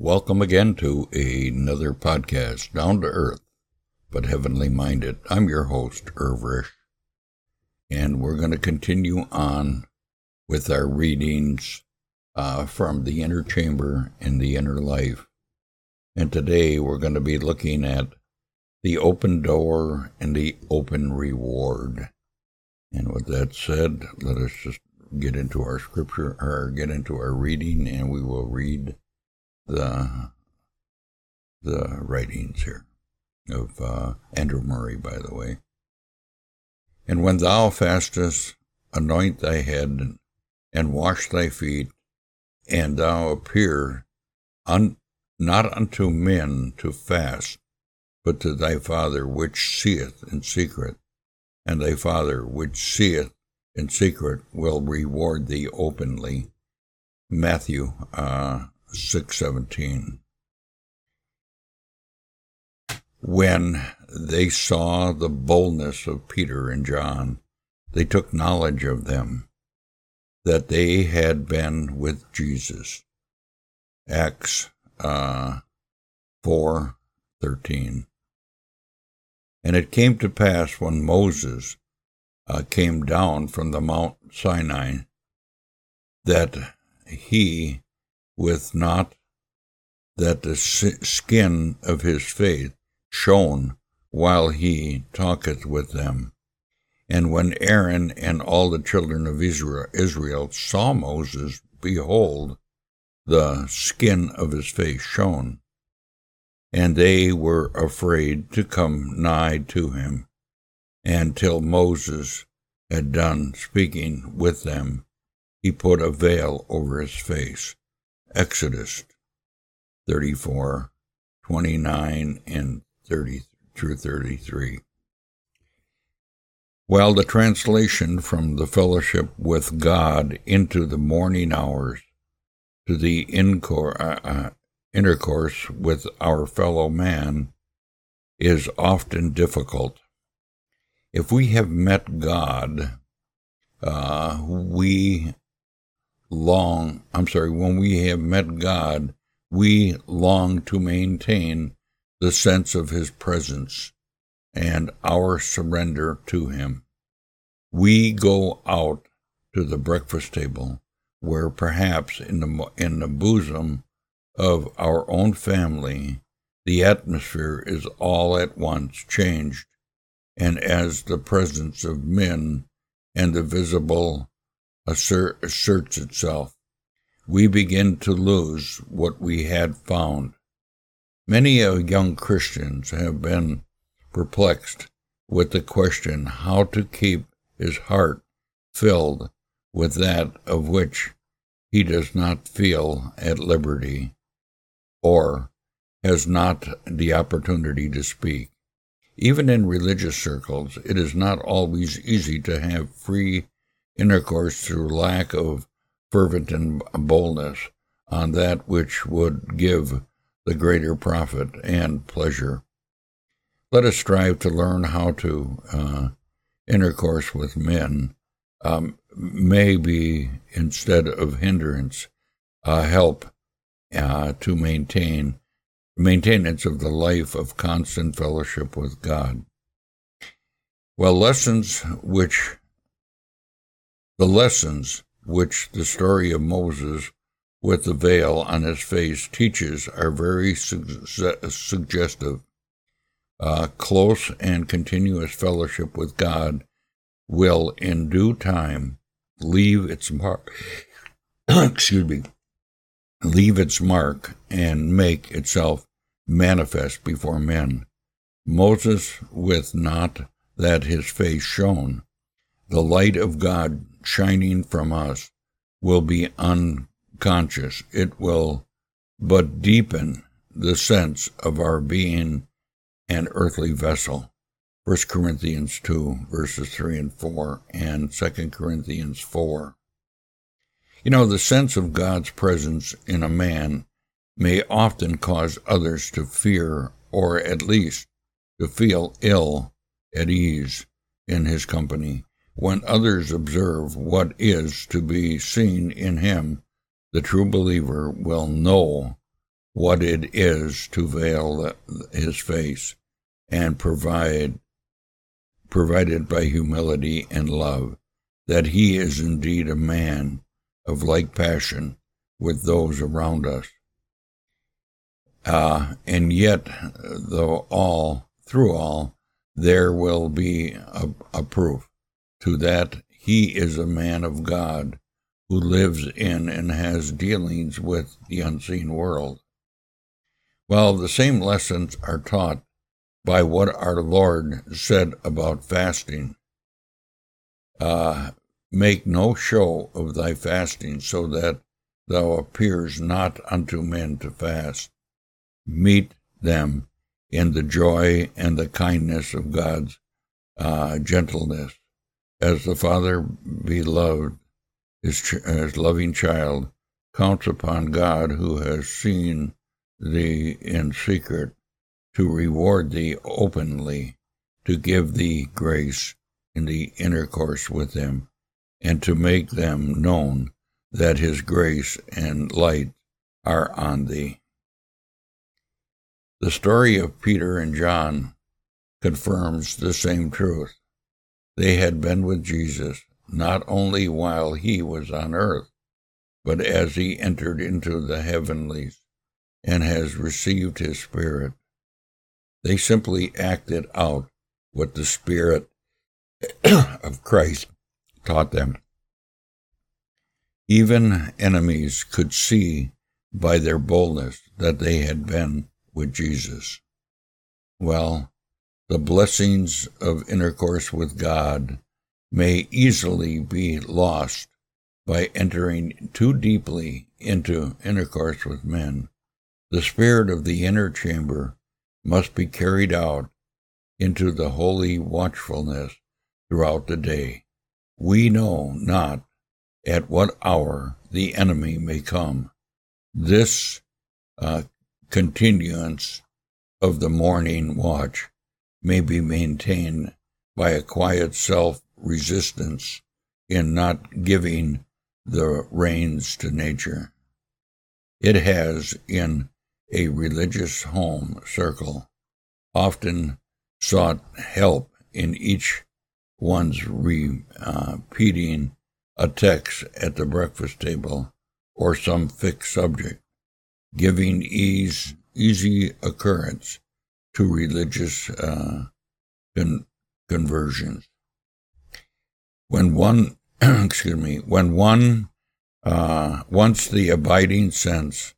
Welcome again to another podcast, Down to Earth, but Heavenly Minded. I'm your host, Irv Risch, and we're going to continue on with our readings uh, from the inner chamber and the inner life. And today we're going to be looking at the open door and the open reward. And with that said, let us just get into our scripture or get into our reading, and we will read the the writings here of uh, Andrew Murray, by the way. And when thou fastest, anoint thy head and wash thy feet, and thou appear un, not unto men to fast, but to thy Father which seeth in secret, and thy Father which seeth in secret will reward thee openly. Matthew uh, 6:17 When they saw the boldness of Peter and John they took knowledge of them that they had been with Jesus. Acts uh, 4:13 And it came to pass when Moses uh, came down from the Mount Sinai that he with not that the skin of his face shone while he talketh with them. And when Aaron and all the children of Israel saw Moses, behold, the skin of his face shone. And they were afraid to come nigh to him. And till Moses had done speaking with them, he put a veil over his face. Exodus 34, 29, and 30 through 33. While the translation from the fellowship with God into the morning hours to the uh, uh, intercourse with our fellow man is often difficult. If we have met God, uh, we long, I'm sorry, when we have met God, we long to maintain the sense of His presence and our surrender to Him. We go out to the breakfast table where perhaps in the, in the bosom of our own family, the atmosphere is all at once changed, and as the presence of men and the visible assert, asserts itself, we begin to lose what we had found. Many young Christians have been perplexed with the question how to keep his heart filled with that of which he does not feel at liberty or has not the opportunity to speak. Even in religious circles, it is not always easy to have free intercourse through lack of fervent and boldness on that which would give the greater profit and pleasure. Let us strive to learn how to uh, intercourse with men, um, may be, instead of hindrance, uh, help uh, to maintain maintenance of the life of constant fellowship with God. Well, lessons which the lessons which the story of Moses with the veil on his face teaches are very su- suggestive. Uh, close and continuous fellowship with God will, in due time, leave its mark. excuse me. Leave its mark and make itself manifest before men. Moses, with not that his face shone, the light of God shining from us will be unconscious. It will but deepen the sense of our being an earthly vessel. 1 Corinthians 2, verses 3 and 4, and 2 Corinthians 4. You know, the sense of God's presence in a man may often cause others to fear or at least to feel ill at ease in his company. When others observe what is to be seen in him, the true believer will know what it is to veil his face and provide provided by humility and love, that he is indeed a man of like passion with those around us. Uh, and yet, though all, through all, there will be a, a proof to that he is a man of God who lives in and has dealings with the unseen world. While the same lessons are taught by what our Lord said about fasting. Uh, make no show of thy fasting, so that thou appears not unto men to fast. Meet them in the joy and the kindness of God's uh, gentleness, as the Father beloved his, his loving child counts upon God who has seen thee in secret to reward thee openly, to give thee grace in the intercourse with them, and to make them known that his grace and light are on thee. The story of Peter and John confirms the same truth. They had been with Jesus not only while he was on earth, but as he entered into the heavenlies and has received his Spirit. They simply acted out what the Spirit of Christ taught them. Even enemies could see by their boldness that they had been with Jesus. Well, the blessings of intercourse with God may easily be lost by entering too deeply into intercourse with men. The spirit of the inner chamber must be carried out into the holy watchfulness throughout the day. We know not at what hour the enemy may come. This uh, continuance of the morning watch may be maintained by a quiet self resistance in not giving the reins to nature. It has, in a religious home circle, often sought help in each one's uh, repeating a text at the breakfast table or some fixed subject, giving ease, easy occurrence to religious uh, con- conversions. When one, excuse me, when one uh, once the abiding sense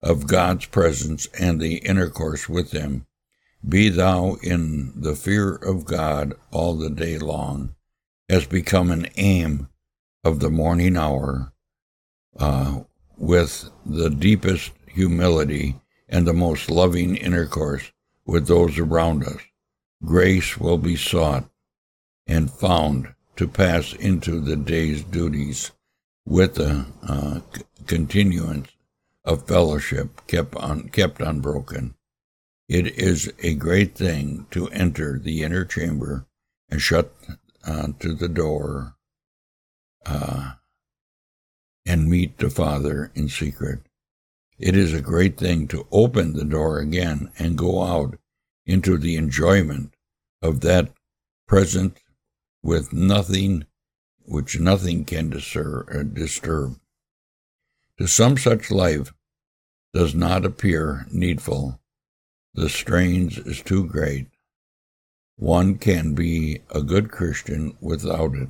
of God's presence and the intercourse with Him. Be thou in the fear of God all the day long, has become an aim of the morning hour, uh, with the deepest humility and the most loving intercourse with those around us. Grace will be sought and found to pass into the day's duties with the uh, continuance of fellowship kept, un, kept unbroken. It is a great thing to enter the inner chamber and shut uh, to the door uh, and meet the Father in secret. It is a great thing to open the door again and go out into the enjoyment of that present with nothing which nothing can uh, disturb. To some such life does not appear needful. The strains is too great. One can be a good Christian without it.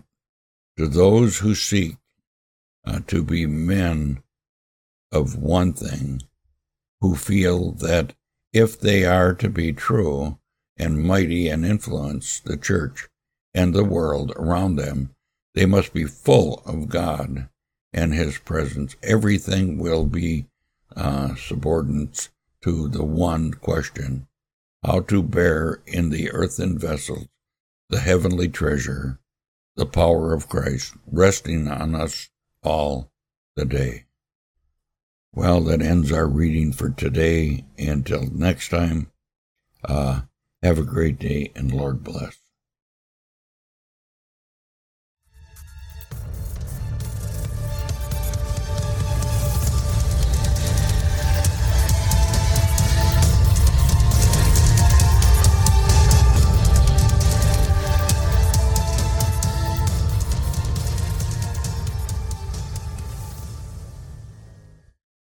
To those who seek uh, to be men of one thing, who feel that if they are to be true and mighty and influence the church and the world around them, they must be full of God and His presence. Everything will be uh, subordinate to the one question how to bear in the earthen vessels the heavenly treasure, the power of Christ, resting on us all the day. Well, that ends our reading for today. Until next time, uh, have a great day and Lord bless.